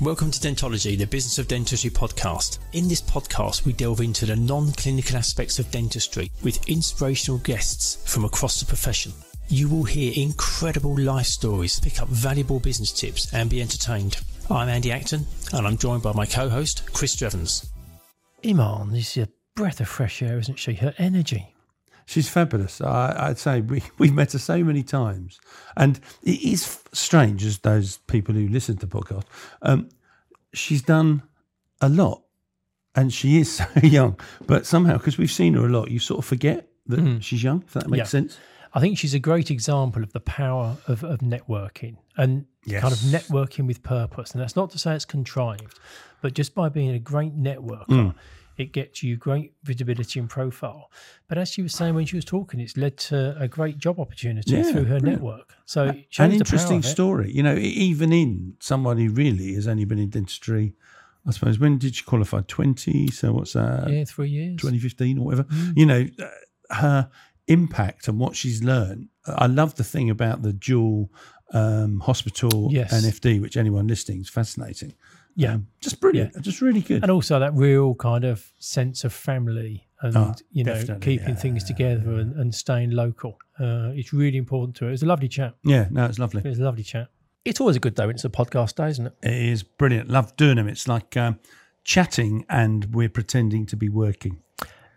Welcome to Dentology, the Business of Dentistry podcast. In this podcast, we delve into the non clinical aspects of dentistry with inspirational guests from across the profession. You will hear incredible life stories, pick up valuable business tips, and be entertained. I'm Andy Acton, and I'm joined by my co host, Chris Drevens. Imaan is a breath of fresh air, isn't she? Her energy. She's fabulous. I, would say we, we've met her so many times. And it is strange, as those people who listen to the podcast, um, she's done a lot and she is so young. But somehow, because we've seen her a lot, you sort of forget that mm. she's young, if that makes yeah. sense. I think she's a great example of the power of, of networking and yes. kind of networking with purpose. And that's not to say it's contrived, but just by being a great networker, mm it gets you great visibility and profile. But as she was saying when she was talking, it's led to a great job opportunity yeah, through her brilliant. network. So an interesting story. You know, even in someone who really has only been in dentistry. I suppose when did she qualify? Twenty. So what's that? Yeah, three years. Twenty fifteen or whatever. Mm. You know, uh, her impact and what she's learned. I love the thing about the dual um, hospital yes. and FD, which anyone listening is fascinating. Yeah, just brilliant, yeah. just really good, and also that real kind of sense of family and oh, you know keeping yeah. things together and, and staying local. Uh, it's really important to her. It was a lovely chat. Yeah, no, it's lovely. It was a lovely chat. It's always a good day when it's a podcast day, isn't it? It is brilliant. Love doing them. It's like um, chatting and we're pretending to be working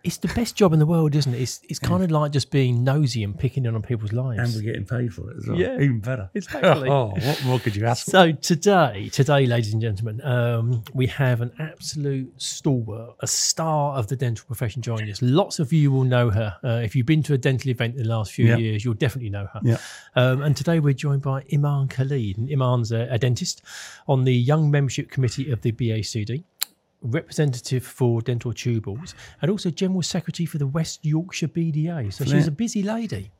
it's the best job in the world, isn't it? It's it's kind of like just being nosy and picking in on people's lives. And we're getting paid for it as well. Yeah, even better. Exactly. oh, what more could you ask for? So today, today, ladies and gentlemen, um, we have an absolute stalwart, a star of the dental profession joining us. Lots of you will know her. Uh, if you've been to a dental event in the last few years, you'll definitely know her. Yeah. Um, and today we're joined by Imaan Khalid. And Imaan's a, a dentist on the Young Membership Committee of the BACD representative for Dentinal Tubules and also general secretary for the West Yorkshire BDA. So she's a busy lady.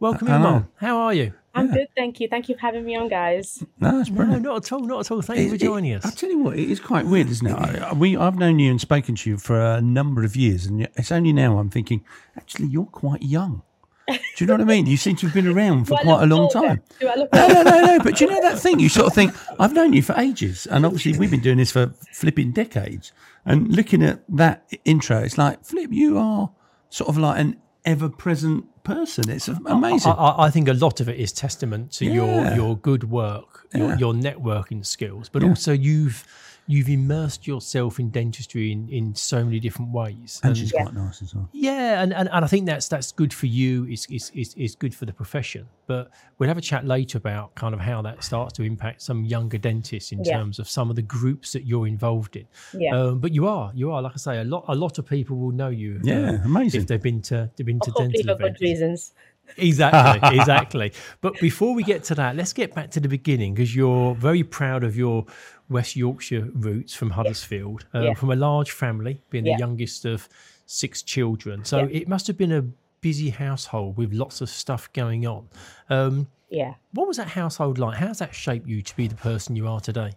Welcome in, Mum. How are you? I'm yeah. good, thank you. Thank you for having me on, guys. No, that's brilliant. No, not at all, not at all. Thank it, you for joining it, us. I'll tell you what, it is quite weird, isn't it? I, we, I've known you and spoken to you for a number of years, and it's only now I'm thinking, actually, you're quite young. Do you know what I mean? You seem to have been around for quite a long time. No, no, no, no. But do you know that thing? You sort of think, I've known you for ages. And obviously, we've been doing this for flipping decades. And looking at that intro, it's like, Flip, you are sort of like an ever present person. It's amazing. I, I, I, think a lot of it is testament to yeah. your, your good work, your, yeah. your networking skills, but yeah. also you've you've immersed yourself in dentistry in, in so many different ways. And, and she's yeah. quite nice as well. Yeah, and, and, and I think that's that's good for you. It's, it's, it's, it's good for the profession. But we'll have a chat later about kind of how that starts to impact some younger dentists in yeah. terms of some of the groups that you're involved in. Yeah. Um, but you are, you are, like I say, a lot a lot of people will know you. Yeah, uh, amazing. If they've been to they've been to dental for good reasons. Exactly, exactly. But before we get to that, let's get back to the beginning because you're very proud of your West Yorkshire roots from Huddersfield, uh, yeah. from a large family, being yeah. the youngest of six children. So yeah. it must have been a busy household with lots of stuff going on. Um, yeah. What was that household like? How's that shaped you to be the person you are today?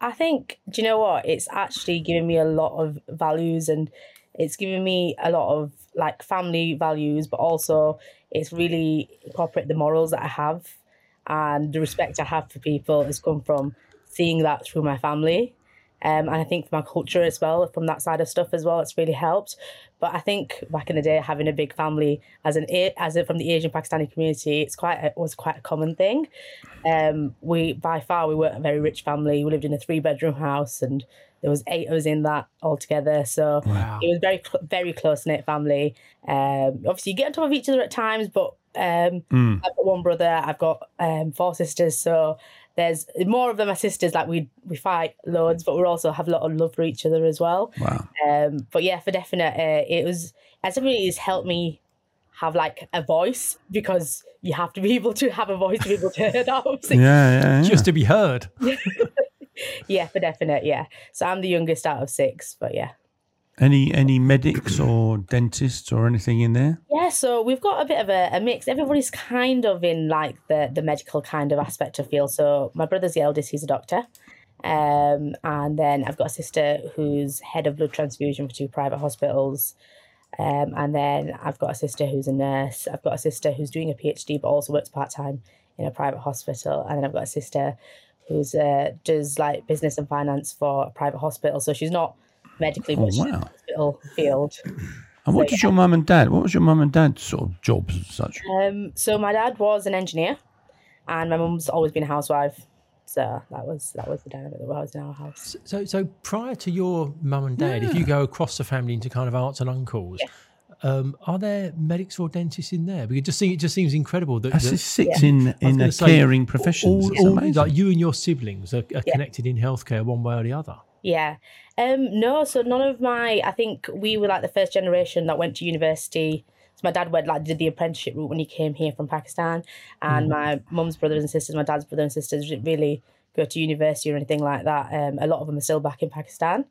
I think, do you know what? It's actually given me a lot of values and it's given me a lot of like family values, but also it's really incorporate the morals that I have and the respect I have for people has come from seeing that through my family. Um, and I think for my culture as well, from that side of stuff as well, it's really helped. But I think back in the day, having a big family as an as a, from the Asian Pakistani community, it's quite a, was quite a common thing. Um, we by far we weren't a very rich family. We lived in a three bedroom house, and there was eight of us in that altogether. So wow. it was very very close knit family. Um, obviously, you get on top of each other at times, but um, mm. I've got one brother. I've got um, four sisters. So there's more of them are sisters. Like we we fight loads, but we also have a lot of love for each other as well. Wow. Um, but yeah, for definite, uh, it was as really has helped me have like a voice because you have to be able to have a voice to be able to hear that. yeah, yeah, yeah, just to be heard. yeah, for definite. Yeah. So I'm the youngest out of six, but yeah. Any any medics or dentists or anything in there? Yeah, so we've got a bit of a, a, mix. Everybody's kind of in like the the medical kind of aspect of field. So my brother's the eldest; he's a doctor, um, and then I've got a sister who's head of blood transfusion for two private hospitals, um, and then I've got a sister who's a nurse. I've got a sister who's doing a PhD but also works part time in a private hospital, and then I've got a sister who's uh, does like business and finance for a private hospital. So she's not medically, Oh, but she's wow. hospital field. And what did your mum and dad? What was your mum and dad's sort of jobs and such? Um, so my dad was an engineer, and my mum's always been a housewife. So that was that was the dynamic that was in our house. So, so prior to your mum and dad, if you go across the family into kind of aunts and uncles, um, are there medics or dentists in there? Because it just, seem, it just seems incredible that, That's that just six in in a say, caring profession. all, It's all- amazing. like you and your siblings are, are connected in healthcare one way or the other. Yeah. Um, no, so none of my I think we were like the first generation that went to university. So my dad went like did the apprenticeship route when he came here from Pakistan, and my mum's brothers and sisters, my dad's brothers and sisters didn't really go to university or anything like that. Um, a lot of them are still back in Pakistan.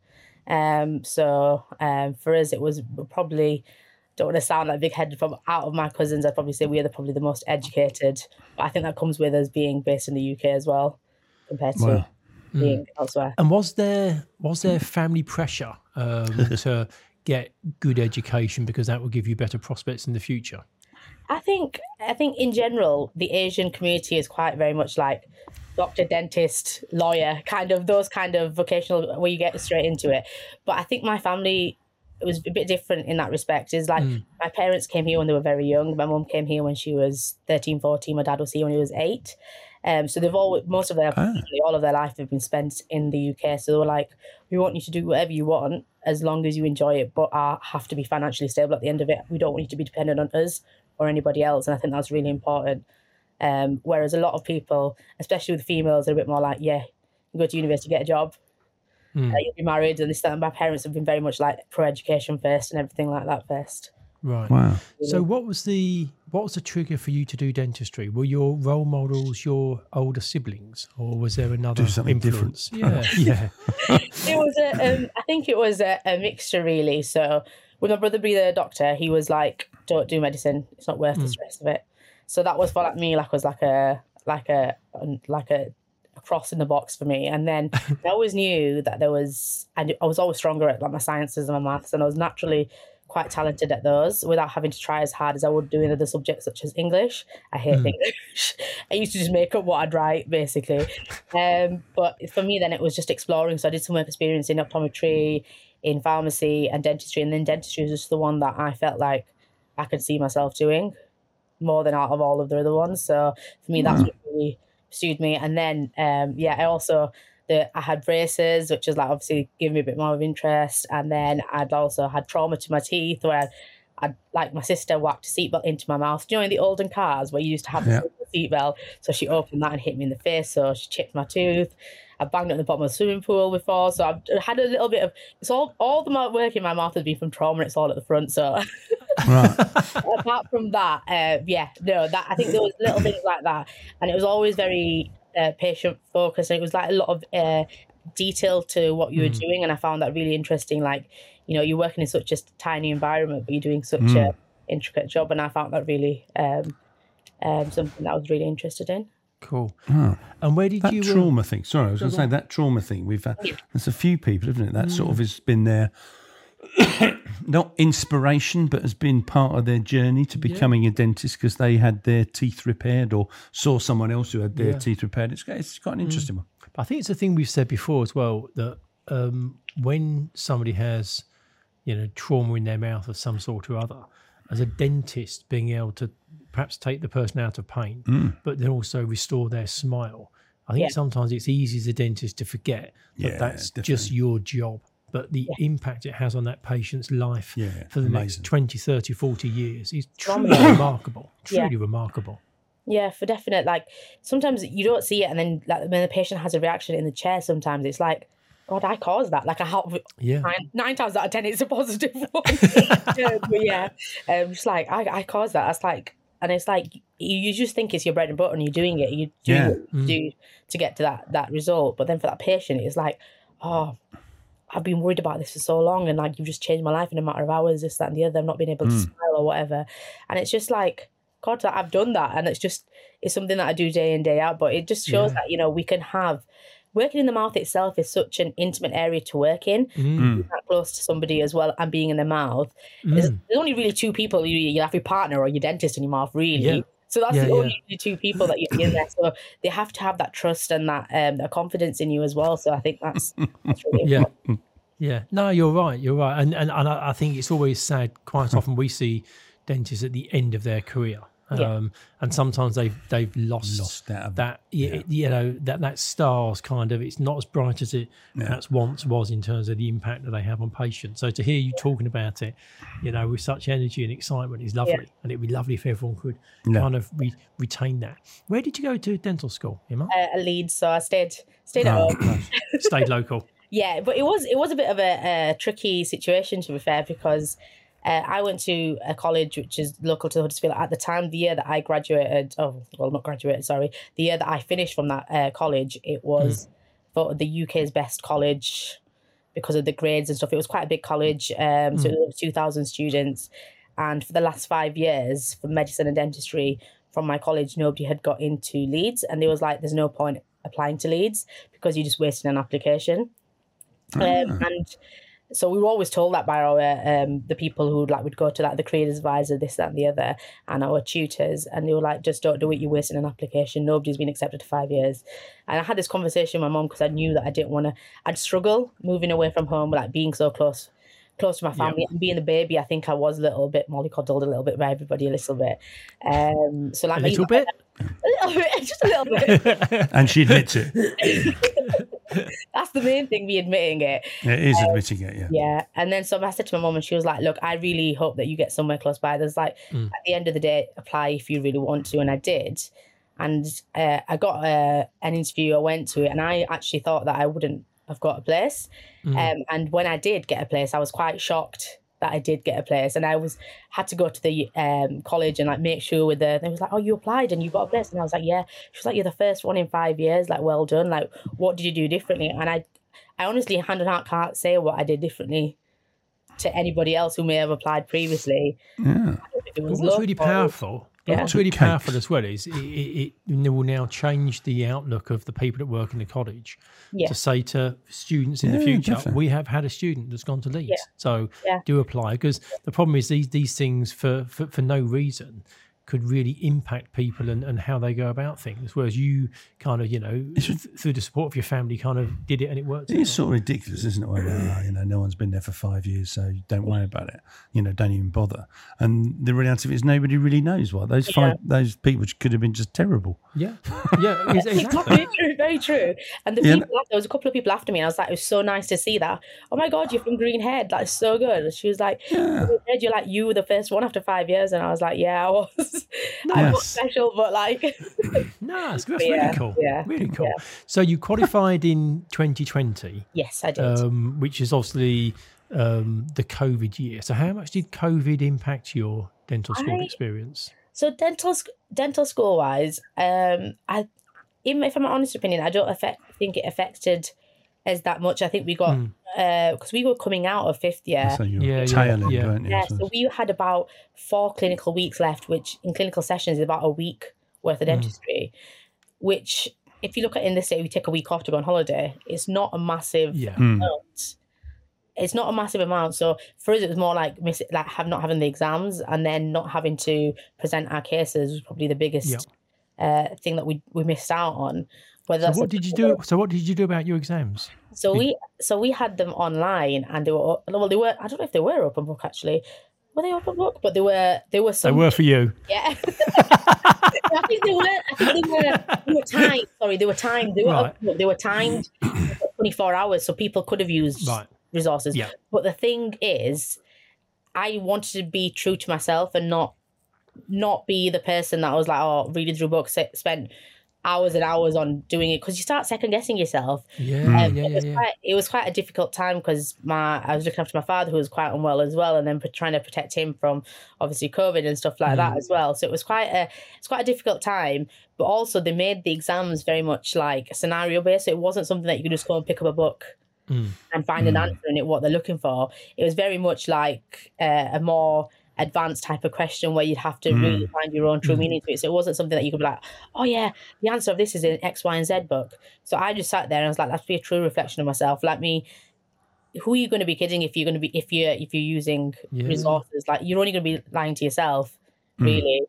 Um, so um, for us, it was probably don't want to sound like big headed from out of my cousins. I'd probably say we are the, probably the most educated. But I think that comes with us being based in the UK as well, compared to Wow. Being elsewhere. And was there was there family pressure um, to get good education because that will give you better prospects in the future? I think I think in general the Asian community is quite very much like doctor, dentist, lawyer, kind of those kind of vocational where you get straight into it. But I think my family was a bit different in that respect. Is like my parents came here when they were very young. My mum came here when she was 13, 14. My dad was here when he was eight. Um, so they've all most of their actually all of their life have been spent in the UK. So they were like, we want you to do whatever you want as long as you enjoy it, but uh, have to be financially stable at the end of it. We don't want you to be dependent on us or anybody else, and I think that's really important. Um, whereas a lot of people, especially with females, are a bit more like, yeah, you go to university, get a job, uh, you'll be married, and this. That. My parents have been very much like pro education first and everything like that first. Right. Wow. So what was the what was the trigger for you to do dentistry? Were your role models your older siblings, or was there another Do something different. influence? Yeah, yeah. it was a, um, I think it was a, a mixture really. So with my brother being a doctor, he was like, "Don't do medicine; it's not worth the stress of it." So that was for like me, like was like a like a like a, a cross in the box for me. And then I always knew that there was, and I was always stronger at like my sciences and my maths, and I was naturally quite talented at those without having to try as hard as I would do in other subjects such as English. I hate English. I used to just make up what I'd write basically. Um, but for me, then it was just exploring. So I did some work experience in optometry, in pharmacy, and dentistry. And then dentistry was just the one that I felt like I could see myself doing more than out of all of the other ones. So for me, that's what really pursued me. And then, um, yeah, I also the I had braces, which is like obviously giving me a bit more of interest. And then I'd also had trauma to my teeth where I'd like my sister whacked a seatbelt into my mouth. Do you know in the olden cars where you used to have Yeah. the seatbelt? So she opened that and hit me in the face. So she chipped my tooth. I banged in the bottom of the swimming pool before. So I've had a little bit of it's all all the work in my mouth has been from trauma it's all at the front. So Right. apart from that, uh, yeah, no, that I think there was little things like that, and it was always very uh, patient focused. And it was like a lot of uh, detail to what you were doing, and I found that really interesting. Like, you know, you're working in such a tiny environment, but you're doing such a intricate job, and I found that really um, um, something that I was really interested in. Cool. And where did That you? uh, trauma thing. Sorry, I was going to say that trauma thing. We've had, there's a few people, isn't it? That sort Mm. of has been their not inspiration, but has been part of their journey to becoming a dentist because they had their teeth repaired or saw someone else who had their Yeah. Mm. teeth repaired. It's it's quite an interesting one. I think it's a thing we've said before as well that um, when somebody has, you know, trauma in their mouth of some sort or other, as a dentist, being able to perhaps take the person out of pain, Mm. but then also restore their smile. I think Yeah. sometimes it's easy as a dentist to forget that Yeah, that's just your job. But the impact it has on that patient's life Yeah, for the amazing. next 20, 30, 40 years is truly remarkable. Yeah. Truly remarkable. Yeah, for definite. Like sometimes you don't see it, and then like when the patient has a reaction in the chair, sometimes it's like, God, I caused that. Like I have Yeah. nine, nine times out of ten, it's a positive one. yeah, but yeah, um, just like I, I caused that. That's like, and it's like you, you just think it's your bread and butter, and you're doing it. You do Yeah. what you do to get to that that result. But then for that patient, it's like, oh, I've been worried about this for so long, and like you've just changed my life in a matter of hours. This, that, and the other. I've not been able to smile or whatever, and it's just like. God, that I've done that, and it's just it's something that I do day in day out. But it just shows Yeah. that you know we can have working in the mouth itself is such an intimate area to work in. Mm. That close to somebody as well and being in their mouth. There's, Mm. there's only really two people. You, you have your partner or your dentist in your mouth, really. Yeah. So that's Yeah, the yeah. only two people that you're in there. So they have to have that trust and that um, that confidence in you as well. So I think that's, that's really Yeah. important. Yeah, no, you're right. You're right, and and, and I I think it's always sad. Quite often, we see dentists at the end of their career, um, Yeah. and sometimes they've they've lost, Lost that that y you know that that stars kind of. It's not as bright as it perhaps once was in terms of the impact that they have on patients. So to hear you talking about it, you know, with such energy and excitement is lovely, and it'd be lovely if everyone could Yeah. kind of re- retain that. Where did you go to dental school, Emma? Uh, at Leeds, so I stayed stayed at Oh, home. Stayed local. Yeah, but it was it was a bit of a, a tricky situation to be fair because uh, I went to a college which is local to Huddersfield at the time. The year that I graduated, oh well, not graduated, sorry, the year that I finished from that uh, college, it was voted the UK's best college because of the grades and stuff. It was quite a big college, um, so it was two thousand students, and for the last five years for medicine and dentistry from my college, nobody had got into Leeds, and they was like, "There's no point applying to Leeds because you're just wasting an application." Um, and so we were always told that by our um, the people who like would go to like the careers advisor, this, that, and the other, and our tutors, and they were like, "Just don't do it. You're wasting an application. Nobody's been accepted for five years." And I had this conversation with my mom because I knew that I didn't want to. I'd struggle moving away from home, like being so close, close to my family, and being a baby. I think I was a little bit mollycoddled a little bit by everybody, a little bit. Um, so like A little bit. A little bit, just a little bit. and she admits it. That's the main thing. Me admitting it. It is admitting it, yeah. Yeah. And then so I said to my mom, and she was like, Look, I really hope that you get somewhere close by. There's like, Mm. at the end of the day, apply if you really want to. And I did. And uh, I got uh, an interview, I went to it, and I actually thought that I wouldn't have got a place. Mm. Um, and when I did get a place, I was quite shocked that I did get a place. And I was had to go to the um, college and like make sure with the, they was like, Oh, you applied and you got a place. And I was like, Yeah. She was like, You're the first one in five years. Like, well done. Like, what did you do differently? And I, I honestly, hand on heart, can't say what I did differently to anybody else who may have applied previously. Yeah. It was what's really local- powerful, Yeah. what's really Cakes. powerful as well is it, it, it will now change the outlook of the people that work in the college Yeah. to say to students in the future, definitely. we have had a student that's gone to Leeds, Yeah. so Yeah. do apply because the problem is these these things for for, for no reason could really impact people and, and how they go about things. Whereas you kind of, you know, th- through the support of your family, kind of did it and it worked. It is out. sort of ridiculous, isn't it? When, uh, you know, no one's been there for five years, so don't worry about it. You know, don't even bother. And the reality of it is, nobody really knows what those five, those people could have been just terrible. Yeah, yeah, exactly. very true, very true. And the Yeah. people, there was a couple of people after me, and I was like, it was so nice to see that. Oh my god, you're from Greenhead, like so good. And she was like, Greenhead, you're like you were the first one after five years, and I was like, yeah, I was. I Nice. felt special, but like, No, it's, that's Yeah, really cool. yeah, really cool. yeah. So you qualified in 2020, yes, I did. um, which is obviously um, the COVID year. So how much did COVID impact your dental school I- experience? So dental dental school wise, um, I, in if my honest opinion, I don't affect, think it affected as that much. I think we got Uh, because we were coming out of fifth year. So you're Yeah, yeah, tailing, yeah. weren't you? Yeah, So so we had about four clinical weeks left, which in clinical sessions is about a week worth of mm. dentistry. Which, if you look at in this day, we take a week off to go on holiday. It's not a massive Yeah. Hmm. amount. It's not a massive amount. So for us, it was more like miss like have not having the exams and then not having to present our cases was probably the biggest uh, thing that we we missed out on. Whether So what did you do? So what did you do about your exams? so we so we had them online and they were well they were I don't know if they were open book actually. Were they open book? But they were they were They were for you. yeah. I think they were I think they were they were timed. Sorry, they were timed. They were Right. open they were timed for twenty four hours so people could have used Right. resources. Yeah. But the thing is I wanted to be true to myself and not not be the person that was like, oh, reading through books, eh, spent hours and hours on doing it because you start second guessing yourself. Yeah, Um, yeah, it, was yeah. Quite, it was quite a difficult time because my I was looking after my father who was quite unwell as well, and then trying to protect him from obviously COVID and stuff like Mm. that as well. So it was quite a it's quite a difficult time. But also they made the exams very much like scenario based. So it wasn't something that you could just go and pick up a book Mm. and find an answer in it what they're looking for. It was very much like uh, a more advanced type of question where you'd have to hmm. really find your own true hmm. meaning to it. So it wasn't something that you could be like, oh yeah, the answer of this is in X, Y, and Z book. So I just sat there and I was like, that's be a true reflection of myself. Let me. Who are you going to be kidding if you're going to be if you're if you're using Yeah. resources like you're only going to be lying to yourself, hmm. really.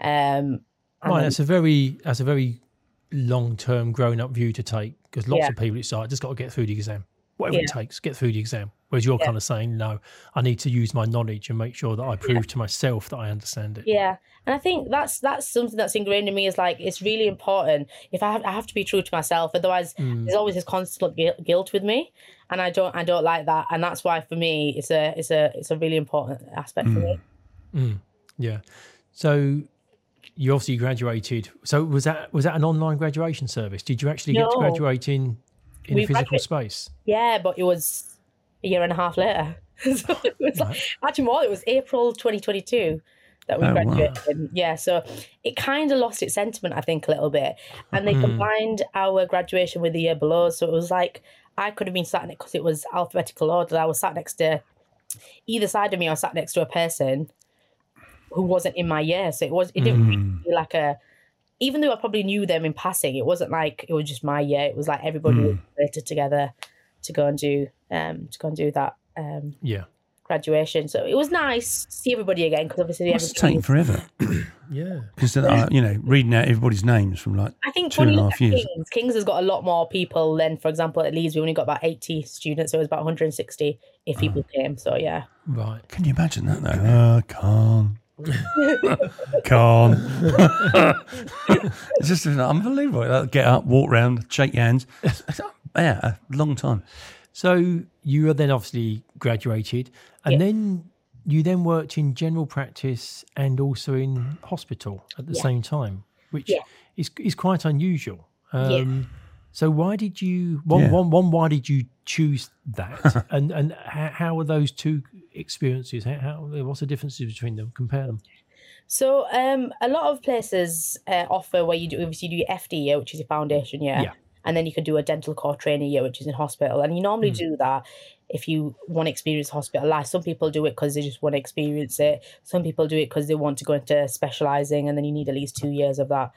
Um, And Right, that's a very that's a very long term grown up view to take because lots Yeah. of people it's like just got to get through the exam, whatever it takes, get through the exam. Whereas you're Yeah. kind of saying, no, I need to use my knowledge and make sure that I prove to myself that I understand it. Yeah, and I think that's that's something that's ingrained in me. Is like it's really important. If I have, I have to be true to myself. Otherwise, Mm. there's always this constant guilt, guilt with me, and I don't I don't like that. And that's why for me, it's a it's a it's a really important aspect for me. Yeah. So you obviously graduated. So was that was that an online graduation service? Did you actually get to graduate in in We a physical graduate- space? Yeah, but it was a year and a half later. so it was like, actually more. It was April 2022 that we Oh, wow. graduated. Yeah, so it kind of lost its sentiment, I think, a little bit. And they hmm. combined our graduation with the year below, so it was like I could have been sat next because it was alphabetical order. I was sat next to either side of me. I was sat next to a person who wasn't in my year, so it was it didn't hmm. really feel like a. Even though I probably knew them in passing, it wasn't like it was just my year. It was like everybody was related together to go and do um to go and do that um Yeah. graduation. So it was nice to see everybody again because obviously Must have everybody. taken forever Yeah. because uh, you know reading out everybody's names from like I think two when and you a look half at years. Kings, Kings has got a lot more people than, for example, at Leeds we only got about eighty students, so it was about one hundred and sixty if people came. So yeah, Right. Can you imagine that though? Uh, can't. can't. it's just unbelievable. They'll Get up, walk round, shake your hands. Yeah, a long time. So you are then obviously graduated, and Yeah. then you then worked in general practice and also in hospital at the Yeah. same time, which Yeah. is is quite unusual. Um, Yeah. So why did you one, Yeah. one, one why did you choose that, and and how, how are those two experiences? How, how what's the differences between them? Compare them. So um, a lot of places uh, offer where you do obviously you do your FD year, which is your foundation year, Yeah. and then you can do a dental core training year, which is in hospital. And you normally do that if you want to experience hospital life. Some people do it because they just want to experience it. Some people do it because they want to go into specializing, and then you need at least two years of that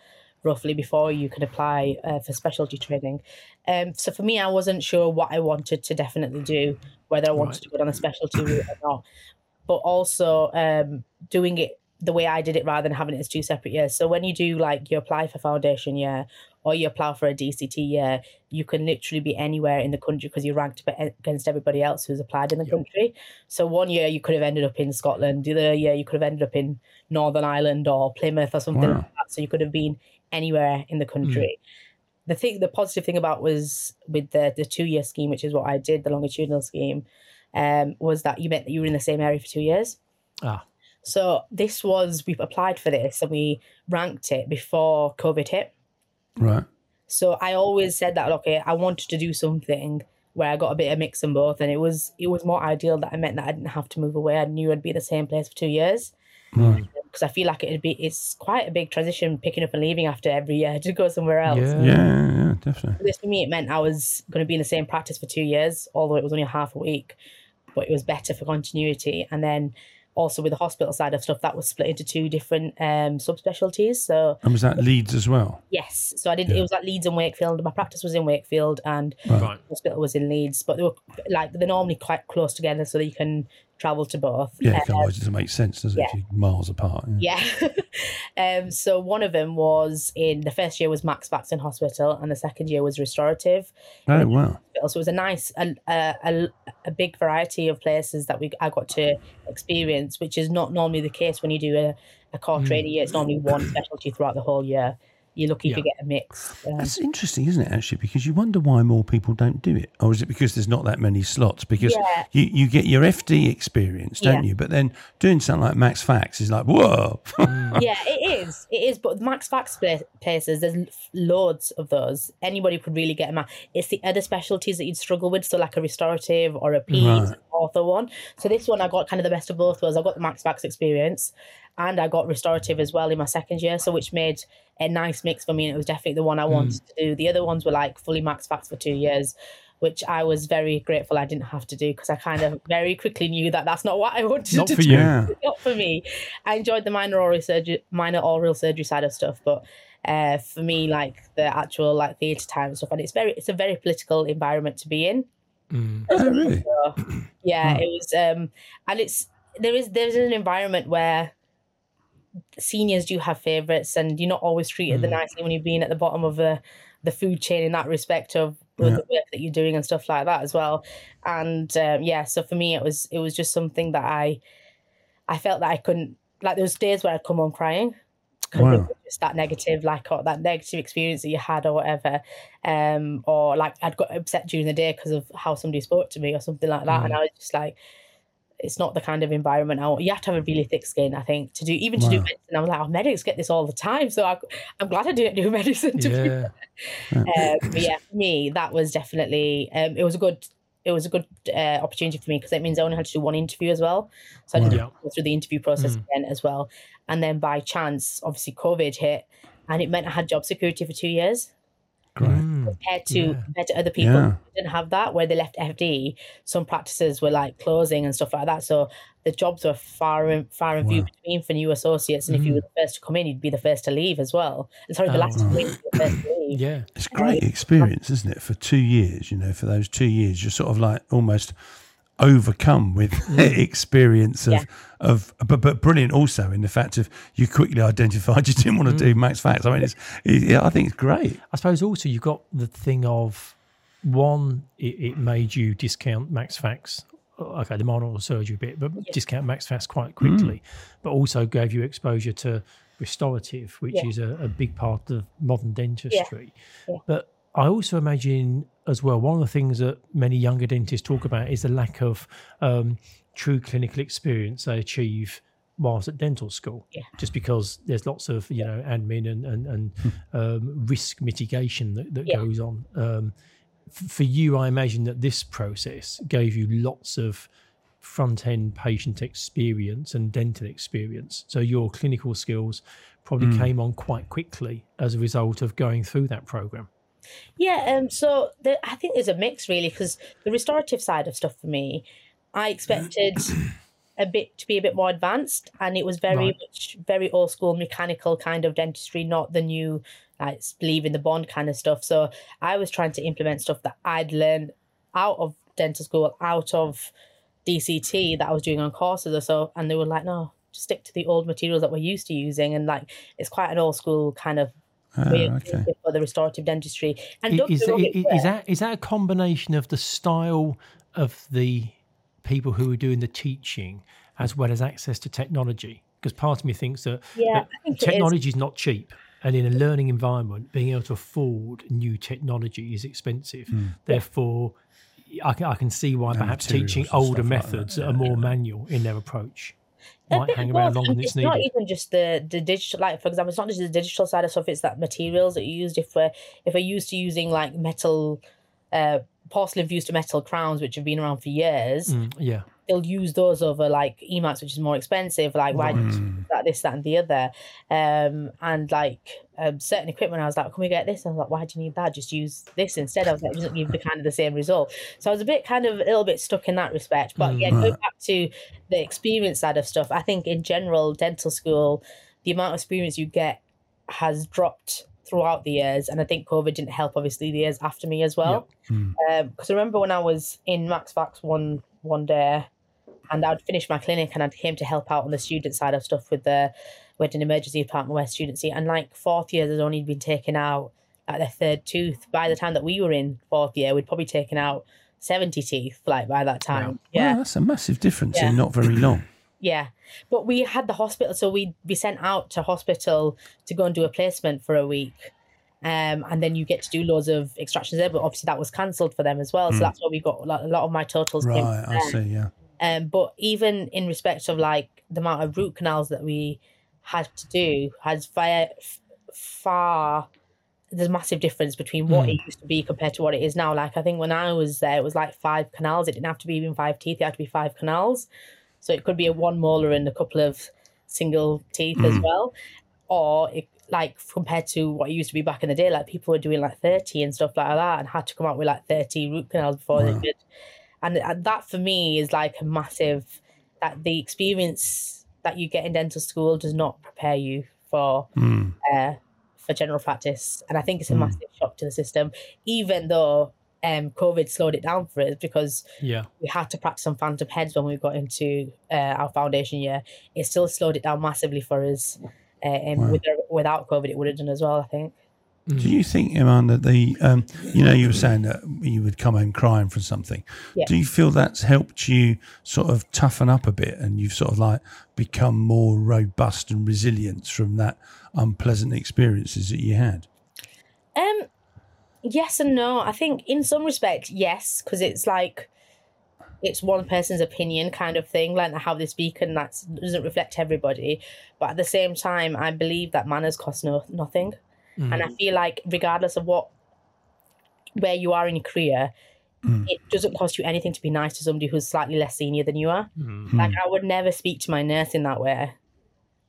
roughly before you can apply uh, for specialty training. Um, so for me, I wasn't sure what I wanted to definitely do, whether I wanted Right. to go down a specialty route or not. But also um, doing it the way I did it rather than having it as two separate years. So when you do like you apply for foundation year or you apply for a DCT year, you can literally be anywhere in the country because you're ranked against everybody else who's applied in the country. So one year you could have ended up in Scotland, the other year you could have ended up in Northern Ireland or Plymouth or something Wow. like that. So you could have been anywhere in the country. The thing, the positive thing about was with the the two year scheme, which is what I did, the longitudinal scheme, um, was that you meant that you were in the same area for two years. Ah, So this was we applied for this and we ranked it before COVID hit. Right. So I always said that okay, I wanted to do something where I got a bit of mix and both, and it was it was more ideal that I meant that I didn't have to move away. I knew I'd be the same place for two years Right. Because I feel like it'd be it's quite a big transition picking up and leaving after every year to go somewhere else. Yeah. Yeah, yeah, yeah, definitely. This for me, it meant I was going to be in the same practice for two years, although it was only a half a week, but it was better for continuity. And then also with the hospital side of stuff, that was split into two different um, subspecialties. So And was that Leeds as well? yes, so I did. It was at Leeds and Wakefield. My practice was in Wakefield, and right. hospital was in Leeds. But they were like they're normally quite close together, so that you can travel to both. Yeah, 'cause otherwise it um, doesn't make sense, does it? yeah. If you're miles apart. Yeah. Yeah. um, so one of them was in the first year was Max Faxon Hospital, and the second year was restorative. Oh um, wow. hospital. So it was a nice, a, a, a, a big variety of places that we I got to experience, which is not normally the case when you do a, a core hmm. training year. It's normally one specialty throughout the whole year. You're lucky Yeah. get a mix. Um, That's interesting, isn't it? Actually, because you wonder why more people don't do it, or is it because there's not that many slots? Because Yeah. you, you get your FD experience, don't Yeah. you? But then doing something like Max Fax is like, whoa. yeah, it is. It is. But Max Fax pla- places, there's loads of those. Anybody could really get them out. It's the other specialties that you'd struggle with. So, like a restorative or a peds Right. ortho one. So, this one, I got kind of the best of both worlds. I got the Max Fax experience and I got restorative as well in my second year. So, which made a nice mix for me. And it was definitely the one I wanted to do. The other ones were like fully Max Fax for two years. Which I was very grateful I didn't have to do because I kind of very quickly knew that that's not what I wanted Not to for do you. not for me. I enjoyed the minor oral surgery, minor oral surgery side of stuff, but uh, for me, like the actual like theatre time and stuff, and it's very, it's a very political environment to be in. Mm. Oh really? So, yeah, it was, um, and it's there is there's an environment where seniors do have favorites, and you're not always treated the nicely when you're being at the bottom of the the food chain in that respect of the work that you're doing and stuff like that as well. And um, yeah, so for me, it was it was just something that I I felt that I couldn't like. There was days where I'd come home crying. Wow. Just that negative, like or that negative experience that you had, or whatever, um, or like I'd got upset during the day because of how somebody spoke to me, or something like that, and I was just like, it's not the kind of environment I want. You have to have a really thick skin, I think, to do even to do medicine. I was like, oh, medics get this all the time, so I, I'm glad I didn't do medicine. To be Yeah. um, but yeah, for me, that was definitely um, it was a good it was a good uh, opportunity for me because it means I only had to do one interview as well, so I didn't Wow. go through the interview process Mm. again as well. And then by chance, obviously, COVID hit, and it meant I had job security for two years Great. Mm. compared to Yeah. compared to other people Yeah. who didn't have that where they left FD. Some practices were like closing and stuff like that, so the jobs were far and far and few Wow. between for new associates. And if you were the first to come in, you'd be the first to leave as well. And sorry, the Oh, last to come in, you'd be the first to leave. Yeah. It's a great experience, isn't it? For two years, you know, for those two years, you're sort of like almost overcome with mm. experience of Yeah. of but but brilliant also in the fact of you quickly identified you didn't want to mm. do Max Fax. I mean, it's it, yeah, I think it's great. I suppose also you've got the thing of one, it, it made you discount Max Fax. Uh, okay, the model surgery bit, but discount Max Fax quite quickly, mm. but also gave you exposure to restorative, which Yeah. is a, a big part of modern dentistry. Yeah. But I also imagine as well, one of the things that many younger dentists talk about is the lack of um, true clinical experience they achieve whilst at dental school. Yeah. Just because there's lots of, you know, admin and, and, and um, risk mitigation that, that Yeah. goes on. Um, f- for you, I imagine that this process gave you lots of front end patient experience and dental experience. So your clinical skills probably came on quite quickly as a result of going through that program. Yeah, um, so the, I think there's a mix really because the restorative side of stuff for me, I expected a bit to be a bit more advanced, and it was very Right. much very old school mechanical kind of dentistry, not the new like believe in the bond kind of stuff. So I was trying to implement stuff that I'd learned out of dental school, out of DCT that I was doing on courses or so, and they were like, no, just stick to the old materials that we're used to using, and like it's quite an old school kind of Ah, way okay. thinking for the restorative dentistry. And I- don't Is, get me wrong, i- it i- is that is that a combination of the style of the people who are doing the teaching as well as access to technology? Because part of me thinks that, Yeah, that think technology is not cheap. And in a learning environment, being able to afford new technology is expensive. Hmm. Therefore, I can, I can see why And perhaps teaching older stuff like that, methods that yeah, are more yeah. manual in their approach A might hang around longer and it's it's not even just the the digital like for example it's not just the digital side of stuff it's that materials that you used if we're if we're used to using like metal uh porcelain fused to metal crowns which have been around for years Mm, yeah. They'll use those over like e.max which is more expensive like why do that this that and the other? Um and like um, certain equipment i was like can we get this? And i was like why do you need that? Just use this instead. I was like it doesn't give the kind of the same result. So i was a bit kind of a little bit stuck in that respect. But Mm. yeah going back to the experience side of stuff i think in general dental school the amount of experience you get has dropped throughout the years and i think covid didn't help obviously the years after me as well. Because I remember when I was in Max Fax one one day, and I'd finish my clinic and I'd came to help out on the student side of stuff with the we with an emergency department where students see, and like fourth years had only been taken out like their third tooth. By the time that we were in fourth year, we'd probably taken out seventy teeth. Like by that time, yeah. Wow, that's a massive difference Yeah. in not very long. Yeah, but we had the hospital, so we'd be sent out to hospital to go and do a placement for a week. Um, and then you get to do loads of extractions there, but obviously that was cancelled for them as well. So that's why we got a lot, a lot of my totals. Right, I see. Yeah. Um, but even in respect of like the amount of root canals that we had to do, has far, far there's a massive difference between what it used to be compared to what it is now. Like I think when I was there, it was like five canals. It didn't have to be even five teeth; it had to be five canals. So it could be a one molar and a couple of single teeth as well, or it, like compared to what it used to be back in the day, like people were doing like thirty and stuff like that, and had to come out with like thirty root canals before Wow. they could. And, and that for me is like a massive that the experience that you get in dental school does not prepare you for Mm. uh, for general practice, and I think it's a massive shock to the system. Even though um, COVID slowed it down for us because Yeah. we had to practice on phantom heads when we got into uh, our foundation year. It still slowed it down massively for us. Uh, and with, without COVID, it would have done as well, I think. Do you think, Imaan, that the, um, you know, you were saying that you would come home crying from something. Yeah. Do you feel that's helped you sort of toughen up a bit and you've sort of like become more robust and resilient from that unpleasant experiences that you had? Um, yes and no. I think in some respect, yes, because it's like it's one person's opinion kind of thing, like how they speak, and that doesn't reflect everybody. But at the same time, I believe that manners cost no nothing, and I mm. feel like regardless of what where you are in your career. Mm. It doesn't cost you anything to be nice to somebody who's slightly less senior than you are. Mm. Like I would never speak to my nurse in that way,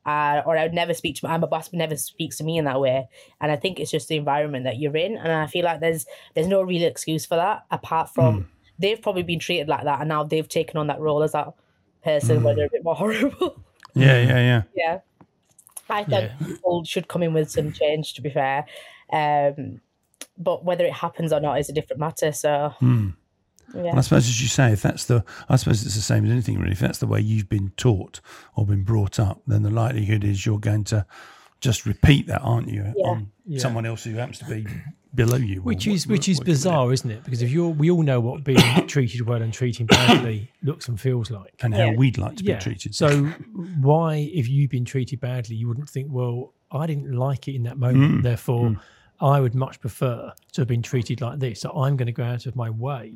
uh, or I would never speak to my, my boss. But never speaks to me in that way, and I think it's just the environment that you're in. And I feel like there's there's no real excuse for that apart from they've probably been treated like that, and now they've taken on that role as that person where they're a bit more horrible. Yeah, yeah, yeah. yeah, I think people should come in with some change. To be fair, um, but whether it happens or not is a different matter. So. Yeah. I suppose, as you say, if that's the, I suppose it's the same as anything really. If that's the way you've been taught or been brought up, then the likelihood is you're going to just repeat that, aren't you, Yeah. on someone else who happens to be below you, or Which what- is which is what- what- bizarre, isn't it? Because if you're, we all know what being treated well and treating badly looks and feels like. and how Yeah. we'd like to Yeah. be treated. So why, if you've been treated badly, you wouldn't think, well, I didn't like it in that moment, mm, therefore mm. I would much prefer to have been treated like this. So I'm going to go out of my way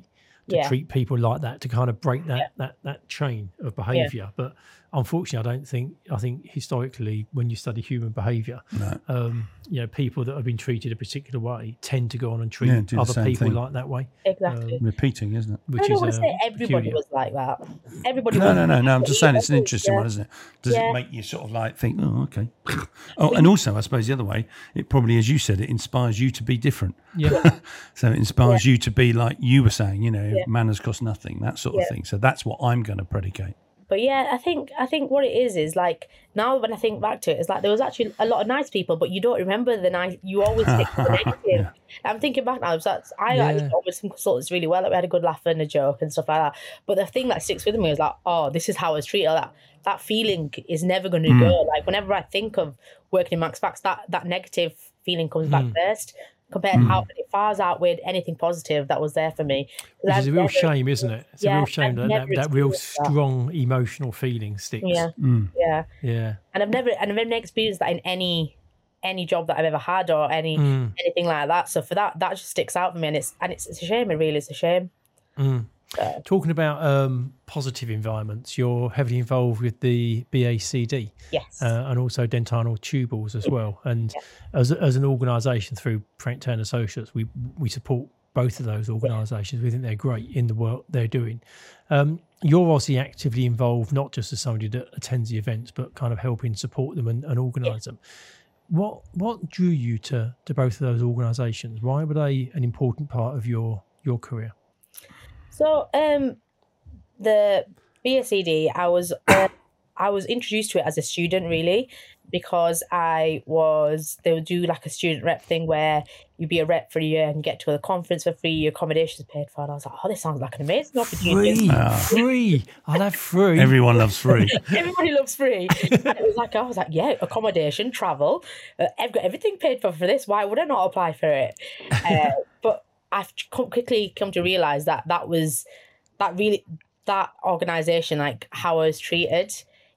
to Yeah. treat people like that to kind of break that that that chain of behaviour. But unfortunately, I don't think I think historically, when you study human behaviour, um, you know, people that have been treated a particular way tend to go on and treat Yeah, other people thing. like that way, Exactly. repeating, isn't it? which I don't is want to uh, say everybody peculiar. was like that. Everybody. No, was no, no, no. I'm just saying it's an Yeah. interesting one, isn't it? Does Yeah. it make you sort of like think, oh, okay. Oh, and also, I suppose the other way, it probably, as you said, it inspires you to be different. Yeah. So it inspires you to be like you were saying, you know, Yeah. manners cost nothing, that sort of thing. So that's what I'm going to predicate. But yeah, I think I think what it is is like now when I think back to it, it's like there was actually a lot of nice people, but you don't remember the nice. You always think the negative. I'm thinking back now. So that's, I Yeah. actually got with some consultants really well. Like we had a good laugh and a joke and stuff like that. But the thing that sticks with me is like, oh, this is how I was treated. That that feeling is never going to hmm. go. Like whenever I think of working in Max Fax, that that negative feeling comes back hmm. first. Compared hmm. how it far outweighed anything positive that was there for me. Which is a real never- shame, isn't it? It's a Yeah, real shame that, that, that real experienced that. strong emotional feeling sticks. Yeah, hmm. yeah. Yeah. and I've never and I've never experienced that in any any job that I've ever had or any Mm. anything like that. So for that, that just sticks out for me, and it's and it's, it's a shame. It really is a shame. Hmm. Talking about um, positive environments, you're heavily involved with the BACD Yes. uh, and also dentinal tubules as well. And as, as an organisation through Frank Taylor Associates, we we support both of those organisations. We think they're great in the work they're doing. Um, you're obviously actively involved, not just as somebody that attends the events, but kind of helping support them and, and organise them. What what drew you to to both of those organisations? Why were they an important part of your your career? So um, the BACD, I was uh, I was introduced to it as a student really because I was they would do like a student rep thing where you'd be a rep for a year and get to a conference for free, your accommodations paid for. And I was like, oh, this sounds like an amazing opportunity. Free, free. I'll have free. Everyone loves free. Everybody loves free. and it was like I was like, yeah, accommodation, travel. Uh, I've got everything paid for for this. Why would I not apply for it? Uh, but I've quickly come to realize that that was that really that organization, like how I was treated,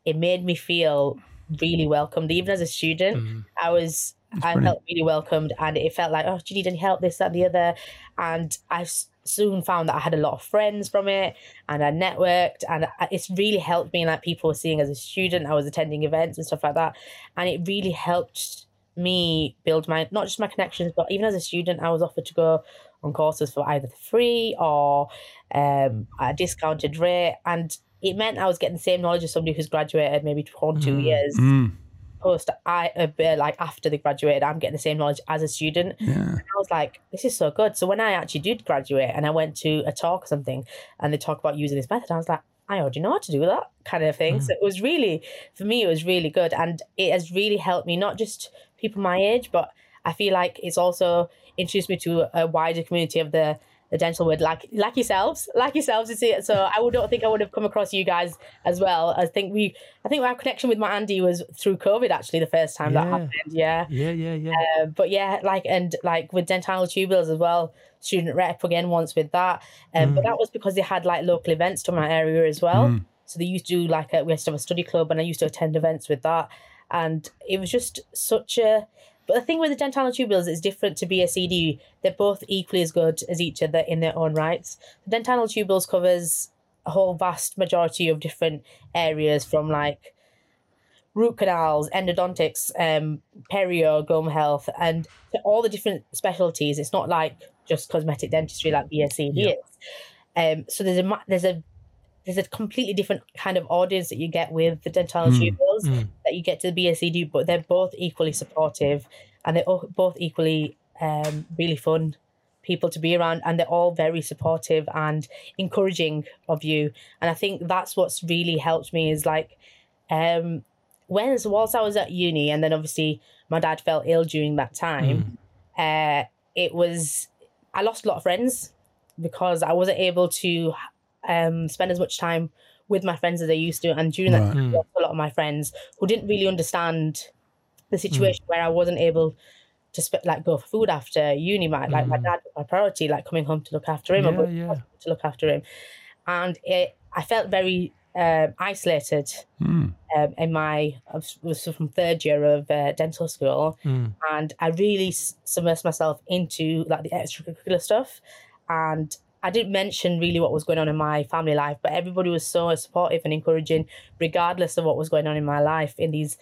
it made me feel really welcomed. Even as a student, mm-hmm. I was. I brilliant. felt really welcomed, and it felt like, oh, do you need any help? This, that, and the other. And I soon found that I had a lot of friends from it, and I networked, and it's really helped me. And like people were seeing as a student, I was attending events and stuff like that, and it really helped me build my not just my connections, but even as a student, I was offered to go on courses for either free or um, at a discounted rate, and it meant I was getting the same knowledge as somebody who's graduated maybe one two years Mm, post I a bit like after they graduated, I'm getting the same knowledge as a student. yeah. And I was like, this is so good. So when I actually did graduate and I went to a talk or something and they talk about using this method, I was like, I already know how to do that kind of thing. So it was really, for me, it was really good. And it has really helped me, not just people my age, but I feel like it's also introduced me to a wider community of the the dental world like like yourselves like yourselves you see. It so i would don't think i would have come across you guys as well. I think we i think our connection with my andy was through covid actually the first time that happened yeah. Yeah, yeah, yeah. uh, but yeah like and like with Dentinal Tubules as well student rep again once with that. Um, but that was because they had like local events to my area as well. So they used to do like a, we used to have a study club and i used to attend events with that. And it was just such a but the thing with the Dentinal Tubules is different to BACD. They're both equally as good as each other in their own rights. The Dentinal Tubules covers a whole vast majority of different areas from like root canals, endodontics, um, perio, gum health, and all the different specialties. It's not like just cosmetic dentistry like BACD Yeah. is. Um, so there's a there's a there's a completely different kind of audience that you get with the Dentinal Tubules mm. that you get to the BACD, but they're both equally supportive and they're both equally um, really fun people to be around and they're all very supportive and encouraging of you. And i think that's what's really helped me is like um when whilst i was at uni and then obviously my dad fell ill during that time uh it was i lost a lot of friends because i wasn't able to um spend as much time with my friends as i used to and during that Right. time, a lot of my friends who didn't really understand the situation where i wasn't able to sp- like go for food after uni. My like my dad was my priority, like coming home to look after him, or Yeah, yeah. to look after him, and it I felt very um, isolated Mm. um, in my I was, from third year of uh, dental school, Mm. and I really s- submersed myself into like the extracurricular stuff, and I didn't mention really what was going on in my family life, but everybody was so supportive and encouraging, regardless of what was going on in my life in these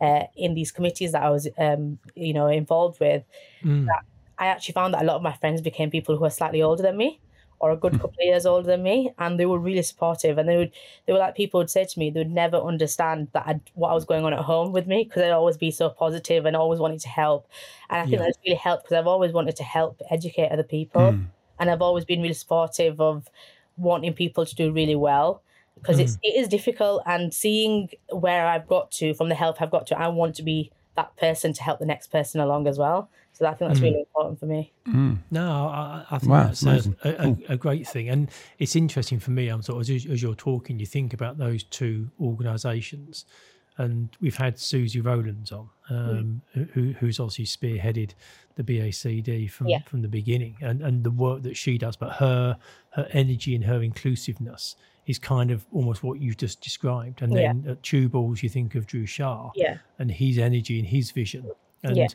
uh, in these committees that I was um, you know involved with. Mm. I actually found that a lot of my friends became people who are slightly older than me or a good couple of years older than me and they were really supportive and they would they were like people would say to me they would never understand that I'd, what I was going on at home with me because I'd always be so positive and always wanting to help and I think Yeah. that's really helped because I've always wanted to help educate other people and I've always been really supportive of wanting people to do really well because it's mm. it is difficult and seeing where I've got to from the help I've got to I want to be that person to help the next person along as well. So I think that's mm. really important for me. Mm. No, I, I think Wow, that's a, a, a, a great thing, and it's interesting for me. I'm sort of as, as you're talking, you think about those two organisations, and we've had Susie Rowlands on, um, who, who's obviously spearheaded the BACD from Yeah. from the beginning, and and the work that she does, but her her energy and her inclusiveness is kind of almost what you just described. And Yeah. then at Tubules, you think of Drew Shah, yeah and his energy and his vision. And Yeah.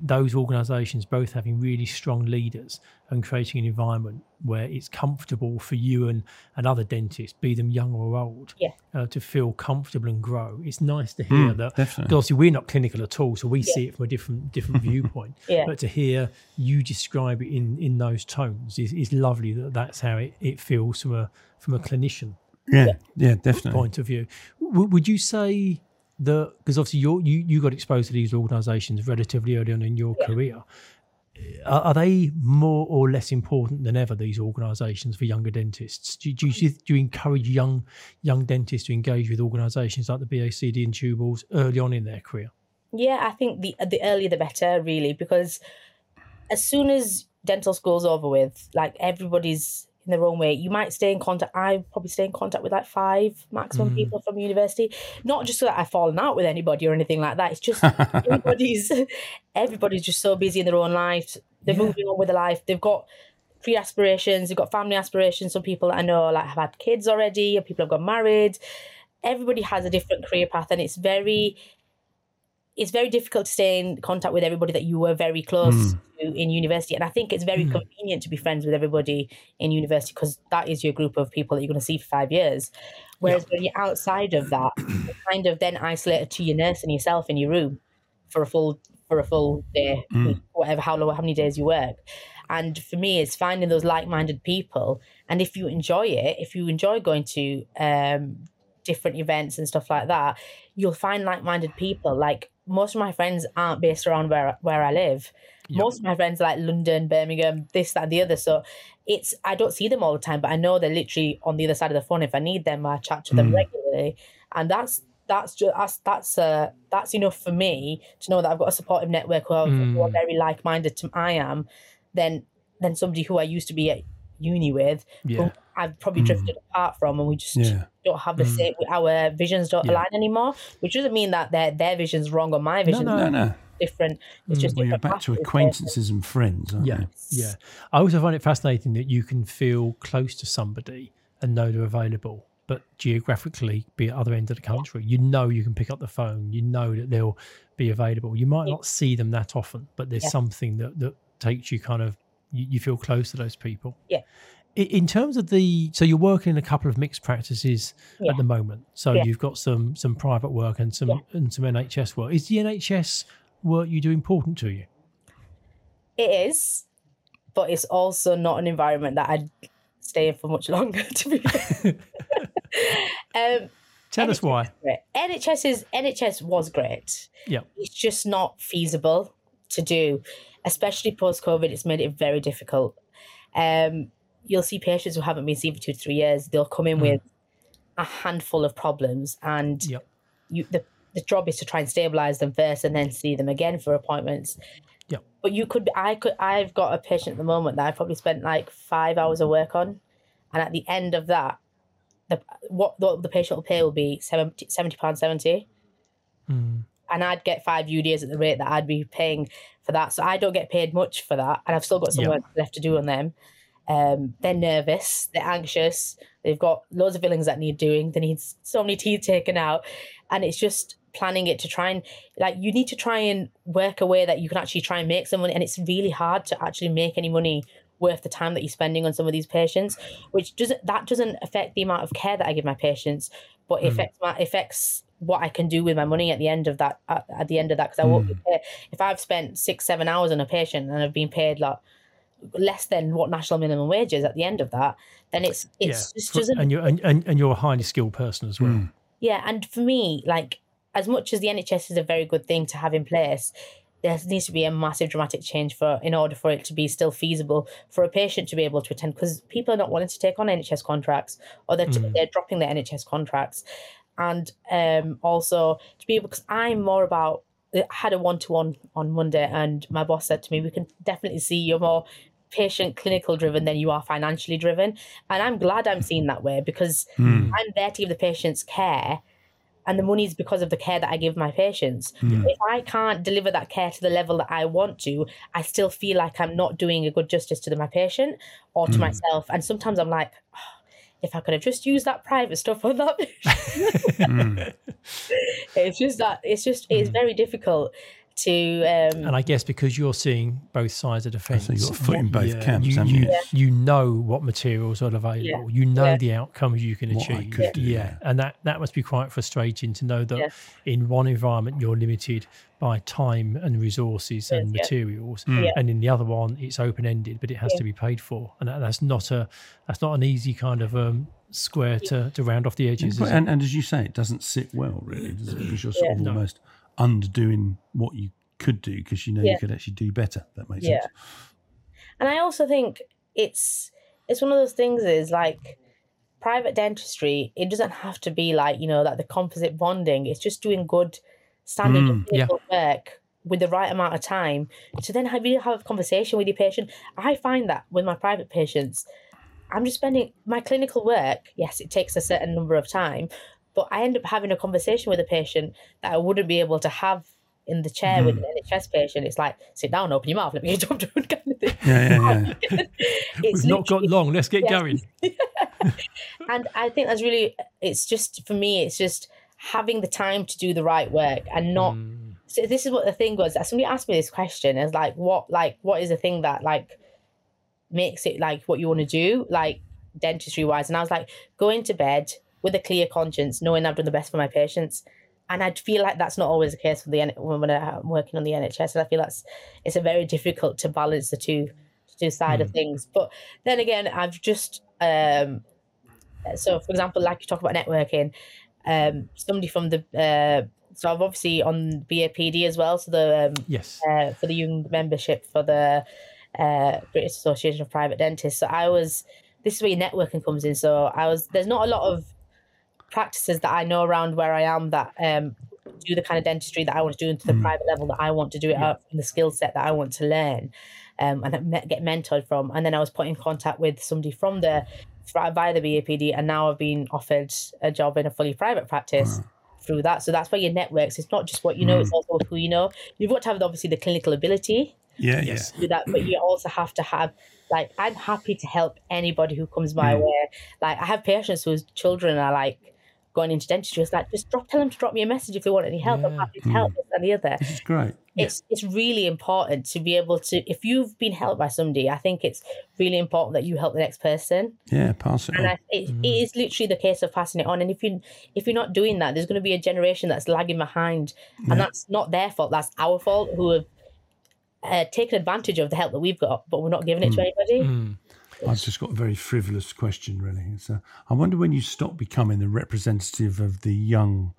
those organisations both having really strong leaders and creating an environment where it's comfortable for you and, and other dentists, be them young or old, Yeah. uh, to feel comfortable and grow. It's nice to hear that. definitely. 'cause Obviously, we're not clinical at all, so we see it from a different different viewpoint. Yeah. But to hear you describe it in, in those tones is, is lovely. That that's how it, it feels from a from a clinician Yeah, yeah, definitely. point of view. W- would you say that because obviously you you you got exposed to these organisations relatively early on in your career? Are, are they more or less important than ever? These organisations for younger dentists. Do, do you do you encourage young young dentists to engage with organisations like the BACD and Tubules early on in their career? Yeah, I think the the earlier the better, really, because as soon as dental school's over with, like everybody's in their own way. You might stay in contact. I probably stay in contact with like five maximum mm. people from university. Not just so that I've fallen out with anybody or anything like that. It's just everybody's everybody's just so busy in their own lives. They're Yeah. moving on with their life. They've got pre aspirations. They've got family aspirations. Some people that I know like have had kids already. Or people have got married. Everybody has a different career path, and it's very it's very difficult to stay in contact with everybody that you were very close hmm. to in university. And I think it's very hmm. convenient to be friends with everybody in university because that is your group of people that you're going to see for five years. Whereas when you're outside of that, you're kind of then isolated to your nurse and yourself in your room for a full for a full day, hmm. whatever how long how many days you work. And for me, it's finding those like-minded people. And if you enjoy it, if you enjoy going to um, different events and stuff like that, you'll find like-minded people. Like most of my friends aren't based around where where I live. Most of my friends are like London, Birmingham, this, that, and the other. So it's I don't see them all the time, but I know they're literally on the other side of the phone. If I need them, I chat to them regularly, and that's that's just that's that's uh that's enough for me to know that I've got a supportive network who are, who are very like-minded to I am. Then than somebody who I used to be uni with, Yeah. who I've probably mm. drifted apart from, and we just Yeah. don't have the mm. same. Our visions don't Yeah. align anymore, which doesn't mean that their their vision's wrong or my vision. no. No, no. different. It's mm, just Well, you're back to pathways. acquaintances and friends, aren't Yeah, you? yeah. I also find it fascinating that you can feel close to somebody and know they're available, but geographically be at other end of the country. You know you can pick up the phone. You know that they'll be available. You might not see them that often, but there's Yeah. something that that takes you kind of you, you feel close to those people. Yeah. In terms of the, so you're working in a couple of mixed practices Yeah. at the moment. So Yeah. you've got some some private work and some Yeah. and some NHS work. Is the NHS work you do important to you? It is, but it's also not an environment that I'd stay in for much longer. To be fair. um, Tell us why. NHS is NHS was great. Yeah. It's just not feasible to do, especially post COVID. It's made it very difficult. Um, you'll see patients who haven't been seen for two to three years. They'll come in with a handful of problems, and Yep. you the the job is to try and stabilize them first, and then see them again for appointments. Yep. But you could, I could, I've got a patient at the moment that I probably spent like five hours of work on, and at the end of that, the what the, the patient will pay will be 70 pounds seventy, Mm. And I'd get five UDAs at the rate that I'd be paying for that. So I don't get paid much for that, and I've still got some work left to do on them. Um, they're nervous, they're anxious, they've got loads of fillings that need doing, they need so many teeth taken out, and it's just planning it to try and like you need to try and work a way that you can actually try and make some money, and it's really hard to actually make any money worth the time that you're spending on some of these patients, which doesn't that doesn't affect the amount of care that I give my patients, but it affects my affects what I can do with my money at the end of that at, at the end of that because I won't be mm. paid if I've spent six seven hours on a patient and I've been paid like less than what national minimum wage is at the end of that, then it's it's yeah. just For- doesn't and you're and, and, and you're a highly skilled person as well. Mm. yeah, and for me, like as much as the NHS is a very good thing to have in place, there needs to be a massive dramatic change for in order for it to be still feasible for a patient to be able to attend because people are not wanting to take on NHS contracts or they're, mm. they're dropping their NHS contracts, and um also to be able because I'm more about I had a one to one on Monday and my boss said to me, we can definitely see you're more patient clinical driven than you are financially driven. And I'm glad I'm seen that way because hmm. I'm there to give the patients care and the money is because of the care that I give my patients. Hmm. If I can't deliver that care to the level that I want to, I still feel like I'm not doing a good justice to my patient or to hmm. myself. And sometimes I'm like, "Oh, if I could have just used that private stuff on that. Hmm. it's just that it's just it's hmm. very difficult to um And I guess because you're seeing both sides of the fence, So you've got a foot in what- both camps, you, haven't you, you? you know what materials are available. You know Yeah. the outcomes you can What I achieve. could do, yeah. yeah. and that that must be quite frustrating to know that Yeah. in one environment you're limited by time and resources and yeah. materials, Yeah. and in the other one it's open ended, but it has Yeah. to be paid for, and that, that's not a that's not an easy kind of um, square to, to round off the edges. But- is it? and, and as you say, it doesn't sit well, really, does it? Because you're sort Yeah. of No. Underdoing what you could do because you know Yeah. you could actually do better. That makes Yeah. sense. and I also think it's it's one of those things is like private dentistry it doesn't have to be like you know that the composite bonding it's just doing good standard Mm, yeah. clinical work with the right amount of time to then have you have a conversation with your patient i find that with my private patients i'm just spending my clinical work yes it takes a certain number of time but i end up having a conversation with a patient that i wouldn't be able to have in the chair with an NHS patient, it's like sit down, open your mouth, let me get your job done, kind of thing. Yeah, yeah, yeah. It's We've not got long. Let's get Yeah. going. and I think that's really it's just for me it's just having the time to do the right work and not Mm. so this is what the thing was somebody asked me this question is like what like what is the thing that like makes it like what you want to do like dentistry wise and I was like going to bed with a clear conscience knowing I've done the best for my patients and I feel like that's not always the case for the when when I'm working on the NHS and I feel that's it's a very difficult to balance the two two side of things but then again I've just um so for example like you talk about networking um somebody from the uh so I'm obviously on BAPD as well so the um, Yes. uh, for the young membership for the uh, British Association of Private Dentists. So I was, this is where your networking comes in. So I was, there's not a lot of practices that I know around where I am that um, do the kind of dentistry that I want to do into the private level that I want to do it up in the skill set that I want to learn. um, and get mentored from. And then I was put in contact with somebody from the via the BAPD, and now I've been offered a job in a fully private practice. Through that, so that's where your networks. It's not just what you know; it's also who you know. You've got to have obviously the clinical ability, Yeah, Yes. do that, but you also have to have like I'm happy to help anybody who comes my Mm. way. Like I have patients whose children are like going into dentistry. It's like just drop, tell them to drop me a message if they want any help. I'm happy to help mm. this and the other. This is great. It's it's really important to be able to if you've been helped by somebody. I think it's really important that you help the next person. Yeah, pass it And on. I, it, it mm. is literally the case of passing it on. And if you if you're not doing that, there's going to be a generation that's lagging behind, and that's not their fault. That's our fault who have uh, taken advantage of the help that we've got, but we're not giving it to mm. anybody. I've just got a very frivolous question, really. So I wonder when you stop becoming the representative of the young.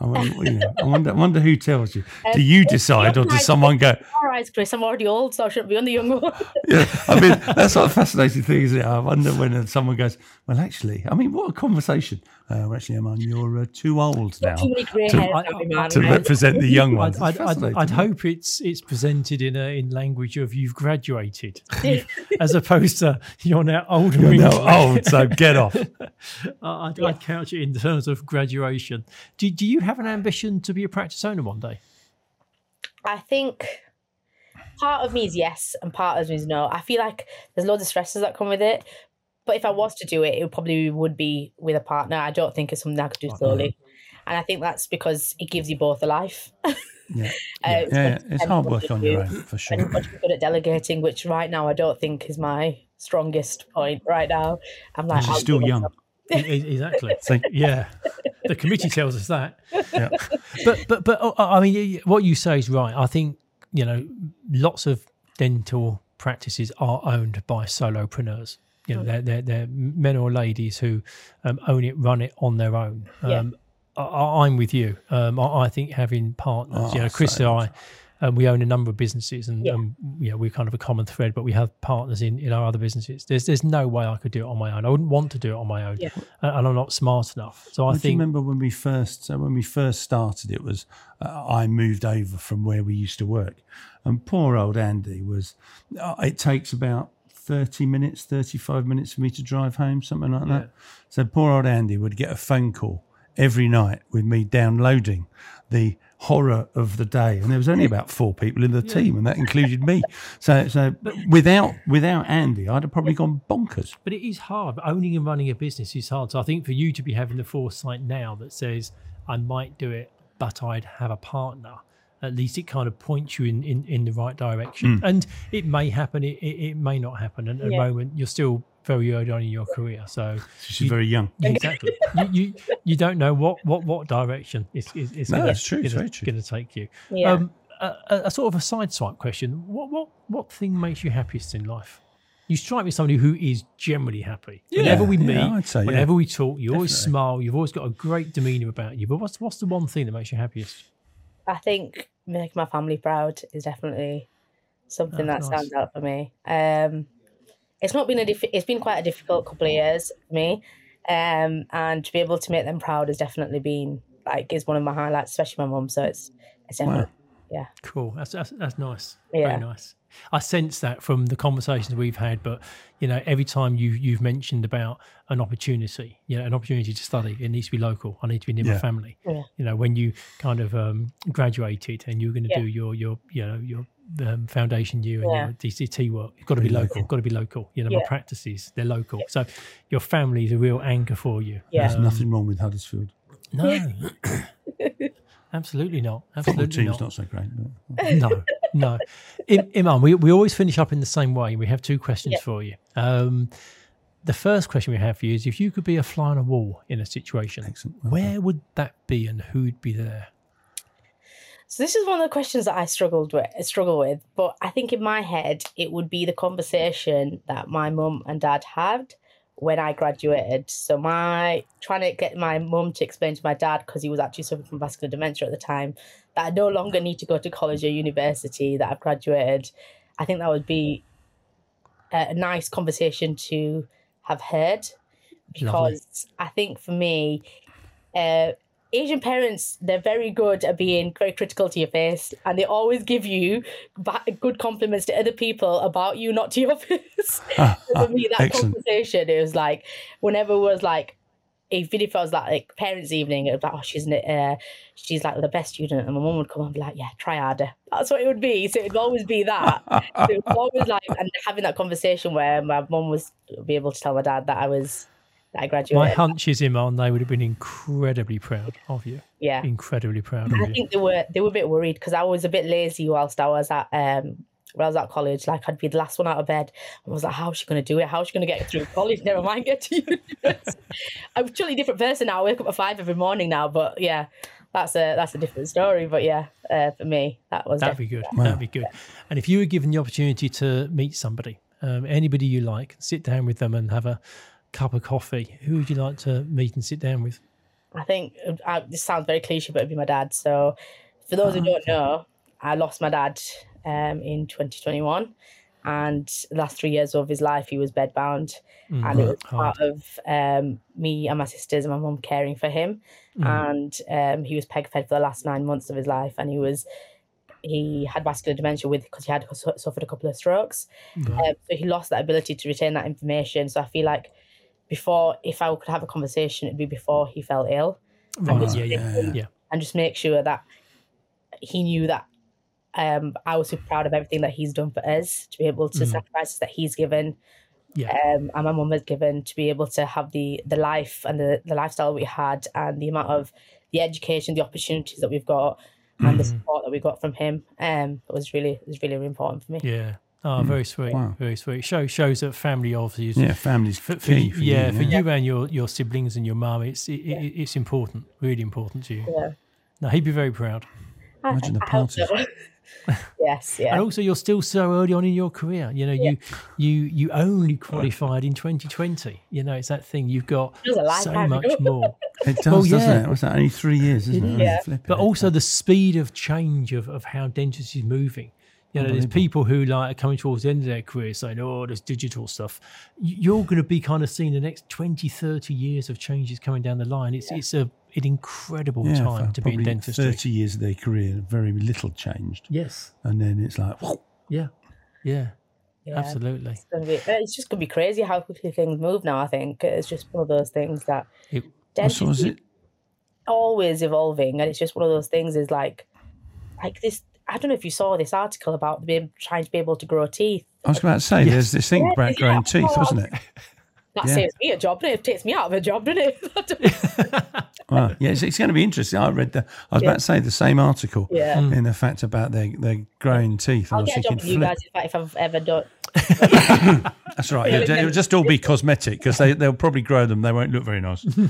I wonder, you know, I wonder, I wonder who tells you. Do you decide, or does someone go? All right, Chris, I'm already old, so I shouldn't be on the young one. Yeah, I mean that's what a fascinating thing, isn't it? I wonder when someone goes, "Well, actually, I mean, what a conversation." Uh, well, actually, Imaan, you're uh, too old now Too to, hairs, I- to represent the young ones. I'd, I'd, I'd, I'd hope it's it's presented in a in language of you've graduated, as opposed to you're now old You're wrinkly. now old, so get off. I- I'd, I'd couch it in terms of graduation. Do, do you have an ambition to be a practice owner one day? I think part of me is yes, and part of me is no. I feel like there's loads of stresses that come with it. But if I was to do it, it probably would be with a partner. I don't think it's something I could do solely. And I think that's because it gives you both a life. Yeah, Uh, yeah, it's yeah, it's hard work on do. your own for sure. And you've got to be good at delegating, which right now I don't think is my strongest point. Right now, I'm like, She's I'll still young. Exactly. So, Yeah, the committee tells us that. yeah. But but but uh, I mean, what you say is right. I think you know, lots of dental practices are owned by solopreneurs. You know, they're, they're, they're men or ladies who um, own it, run it on their own. Yeah. Um, I, I'm with you. Um, I, I think having partners, you Oh, know, Chris and I, um, we own a number of businesses, and Yeah. um, you know, we're kind of a common thread. But we have partners in, in our other businesses. There's there's no way I could do it on my own. I wouldn't want to do it on my own, Yeah. and and I'm not smart enough. So I Well, you think remember when we first so when we first started? It was uh, I moved over from where we used to work, and poor old Andy was. Uh, it takes about thirty minutes, thirty-five minutes for me to drive home, something like that. So poor old Andy would get a phone call every night with me downloading the horror of the day, and there was only about four people in the team, and that included me. So, so without without Andy, I'd have probably gone bonkers. But it is hard. Owning and running a business is hard. So I think for you to be having the foresight now that says, I might do it, but I'd have a partner, at least it kind of points you in, in, in the right direction. And it may happen, it, it, it may not happen. And at Yeah. the moment, you're still very early on in your career. So She's very young. exactly. you, you you don't know what what, what direction it's, it's, it's No, gonna, it's true, it's very true. going to take you. Yeah. Um, a, a, a sort of a side swipe question. What what what thing makes you happiest in life? You strike me as somebody who is generally happy. Yeah, whenever we meet, I'd say, yeah. whenever we talk, you always Definitely. smile. You've always got a great demeanour about you. But what's what's the one thing that makes you happiest? I think making my family proud is definitely something Oh, that nice. stands out for me. Um, it's not been a diff- it's been quite a difficult couple of years for me, um, and to be able to make them proud has definitely been like is one of my highlights, especially my mum. So it's it's definitely yeah. Cool. That's that's, that's nice. Yeah. Very nice. I sense that from the conversations we've had, but you know, every time you you've mentioned about an opportunity, you know, an opportunity to study, it needs to be local. I need to be near my family. Yeah. You know, when you kind of um, graduated and you're going to Yeah. do your your you know your um, foundation year and Yeah. your DCT work, you've got to be, Be local. local. Got to be local. You know, my practices they're local, so your family is a real anchor for you. Yeah. There's nothing wrong with Huddersfield. No. Absolutely not. Football team's not. not so great. But no, no. I- Imaan, we, we always finish up in the same way. We have two questions Yeah. for you. Um, the first question we have for you is if you could be a fly on a wall in a situation, Excellent. where would that be and who'd be there? So this is one of the questions that I struggled with, struggle with. But I think in my head, it would be the conversation that my mum and dad had when I graduated. So my trying to get my mum to explain to my dad because he was actually suffering from vascular dementia at the time that I no longer need to go to college or university. That I've graduated. I think that would be a nice conversation to have heard because I think for me, uh, Asian parents, they're very good at being very critical to your face, and they always give you good compliments to other people about you, not to your face. So for me, that Excellent. conversation, it was like whenever it was like, if I was like, like parents' evening, it was like, oh, she's uh, she's like the best student, and my mum would come and be like, yeah, try harder. That's what it would be. So it'd always be that. so it was always like, and having that conversation where my mum was be able to tell my dad that I was I graduated. My hunch is, Imaan, they would have been incredibly proud of you. yeah. Incredibly proud I of you. think they were they were a bit worried because I was a bit lazy whilst I was at um when I was at college. Like I'd be the last one out of bed. I was like, how's she gonna do it? How's she gonna get through college? Never mind get to university. I'm a totally different person now. I wake up at five every morning now, but yeah, that's a that's a different story. But yeah, uh, for me, that was That'd be good. That'd be good. And if you were given the opportunity to meet somebody, um, anybody you like, sit down with them and have a cup of coffee, who would you like to meet and sit down with? I think uh, this sounds very cliche, but it'd be my dad. So, for those who don't know, I lost my dad um, in 2021, and the last three years of his life, he was bedbound, and it was hard. part of um, me and my sisters and my mum caring for him, and um, he was peg fed for the last nine months of his life, and he was. He had vascular dementia with because he had suffered a couple of strokes, um, so he lost that ability to retain that information. So I feel like before, if I could have a conversation, it'd be before he fell ill Right, just yeah, yeah, yeah. and just make sure that he knew that um, I was super proud of everything that he's done for us to be able to sacrifices that he's given Yeah. um, and my mum has given to be able to have the the life and the, the lifestyle we had and the amount of the education, the opportunities that we've got and the support that we got from him. Um, it was really it was really, really important for me. Yeah. Oh, mm. very sweet. Wow. Very sweet. Show, shows that family obviously is Yeah, family's for, for, key. you- For yeah, you, for you and your, your siblings and your mum, it's it, it, it's important, really important to you. Yeah. No, he'd be very proud. I, Imagine the party. so. yes, yeah. And also, you're still so early on in your career. You know, you you you only qualified in 2020. You know, it's that thing. You've got so much more. It does, Well, doesn't yeah. it? What's that? Only three years, isn't it? Yeah. But it. also the speed of change of, of how dentistry is moving. You know, there's people who like are coming towards the end of their career saying, oh, there's digital stuff. You're going to be kind of seeing the next 20, 30 years of changes coming down the line. It's it's a an incredible yeah, time to be in probably dentistry. 30 years of their career, very little changed. Yes. And then it's like, whoa, Yeah. Yeah. Yeah. Absolutely. It's, gonna be, it's just gonna be crazy how quickly things move now. I think it's just one of those things that It- so is dentistry it? always evolving, and it's just one of those things. Is like, like this. I don't know if you saw this article about being, trying to be able to grow teeth. I was about to say, there's this thing Yeah, about yeah. growing teeth, Oh, wasn't it? That Yeah. saves me a job, doesn't it? It takes me out of a job, doesn't it? Wow. Yeah, it's, it's going to be interesting. I read the, I was about to say the same article Yeah. Mm. in the fact about their, their growing teeth. I I'll get a job thinking, with you guys in fact, if I've ever done. that's right. It'll, it'll just all be cosmetic because they, they'll probably grow them. They won't look very nice. No,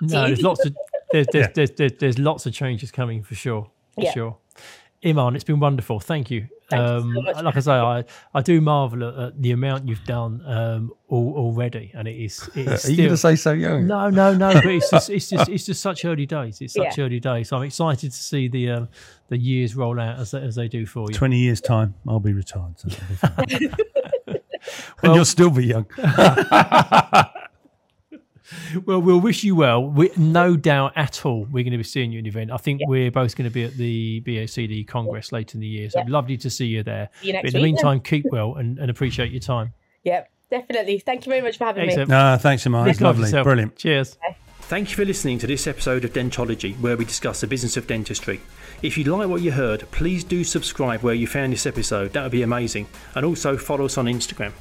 there's lots of there's there's, there's, there's there's lots of changes coming for sure. For Yeah. sure. Imaan, it's been wonderful. Thank you. Thank you so um, much like I say, I, I do marvel at, at the amount you've done um, al- already, and it is it is Are you going to say so young? No, no, no. But it's just, it's just, it's just such early days. It's such Yeah. early days. So I'm excited to see the um, the years roll out as they, as they do for you. 20 years' time, I'll be retired. So be fine. and you'll still be young. Well, we'll wish you well. We, no doubt at all, we're going to be seeing you in an event. I think we're both going to be at the BACD Congress later in the year. So Yeah. lovely to see you there. See you next but in the week then. meantime, keep well and, and appreciate your time. Yep, definitely. Thank you very much for having Excellent. me. No, thanks, Amar. It's lovely. yourself. Brilliant. Cheers. Thank you for listening to this episode of Dentology, where we discuss the business of dentistry. If you like what you heard, please do subscribe where you found this episode. That would be amazing. And also follow us on Instagram.